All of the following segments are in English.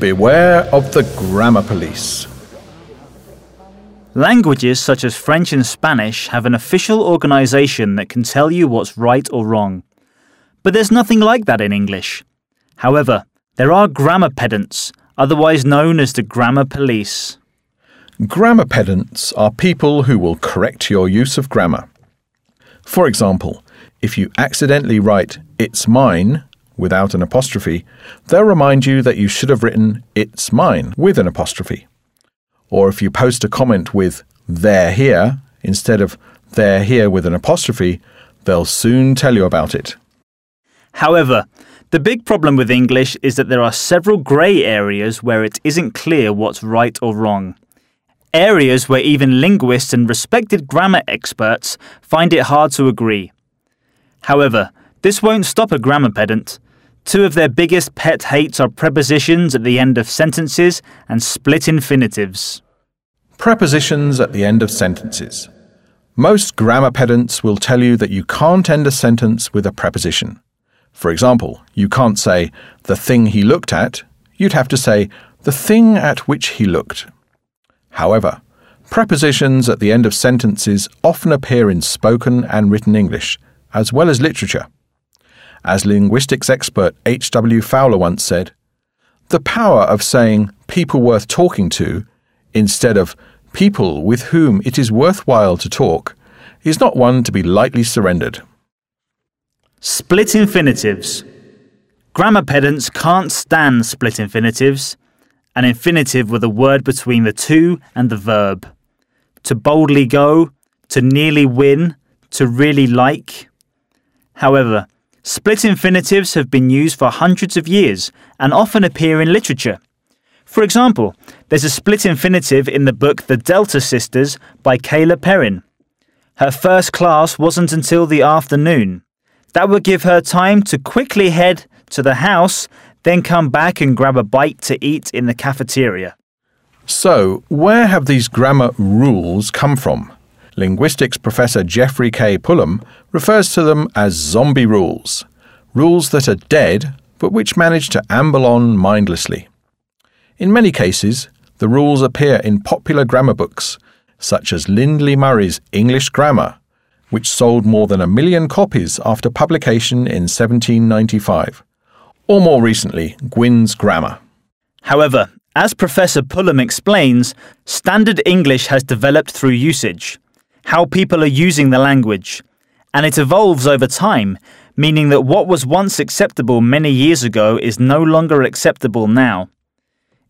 Beware of the grammar police. Languages such as French and Spanish have an official organization that can tell you what's right or wrong. But there's nothing like that in English. However, there are grammar pedants, otherwise known as the grammar police. Grammar pedants are people who will correct your use of grammar. For example, if you accidentally write it's mine without an apostrophe, they'll remind you that you should have written it's mine with an apostrophe. Or if you post a comment with they're here instead of they're here with an apostrophe, they'll soon tell you about it. However, the big problem with English is that there are several grey areas where it isn't clear what's right or wrong. Areas where even linguists and respected grammar experts find it hard to agree. However, this won't stop a grammar pedant. Two of their biggest pet hates are prepositions at the end of sentences and split infinitives. Prepositions at the end of sentences. Most grammar pedants will tell you that you can't end a sentence with a preposition. For example, you can't say, the thing he looked at, you'd have to say, the thing at which he looked. However, prepositions at the end of sentences often appear in spoken and written English, as well as literature. As linguistics expert H.W. Fowler once said, the power of saying people worth talking to instead of people with whom it is worthwhile to talk is not one to be lightly surrendered. Split infinitives. Grammar pedants can't stand split infinitives, an infinitive with a word between the to and the verb. To boldly go, to nearly win, to really like. However, Split infinitives have been used for hundreds of years and often appear in literature. For example, there's a split infinitive in the book The Delta Sisters by Kayla Perrin. Her first class wasn't until the afternoon. That would give her time to quickly head to the house, then come back and grab a bite to eat in the cafeteria. So, where have these grammar rules come from? Linguistics professor Geoffrey K. Pullum refers to them as zombie rules, rules that are dead but which manage to amble on mindlessly. In many cases, the rules appear in popular grammar books, such as Lindley Murray's English Grammar, which sold more than a million copies after publication in 1795, or more recently, Gwynne's Grammar. However, as Professor Pullum explains, Standard English has developed through usage how people are using the language, and it evolves over time, meaning that what was once acceptable many years ago is no longer acceptable now.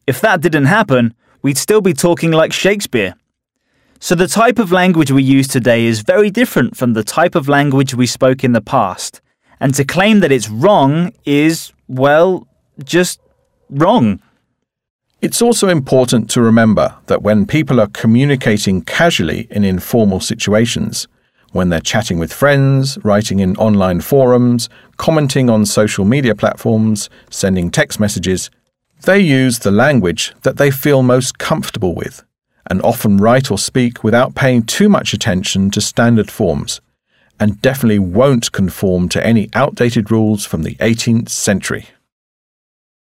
If that didn't happen, we'd still be talking like Shakespeare. So the type of language we use today is very different from the type of language we spoke in the past. And to claim that it's wrong is, well, just wrong. It's also important to remember that when people are communicating casually in informal situations, when they're chatting with friends, writing in online forums, commenting on social media platforms, sending text messages, they use the language that they feel most comfortable with, and often write or speak without paying too much attention to standard forms, and definitely won't conform to any outdated rules from the 18th century.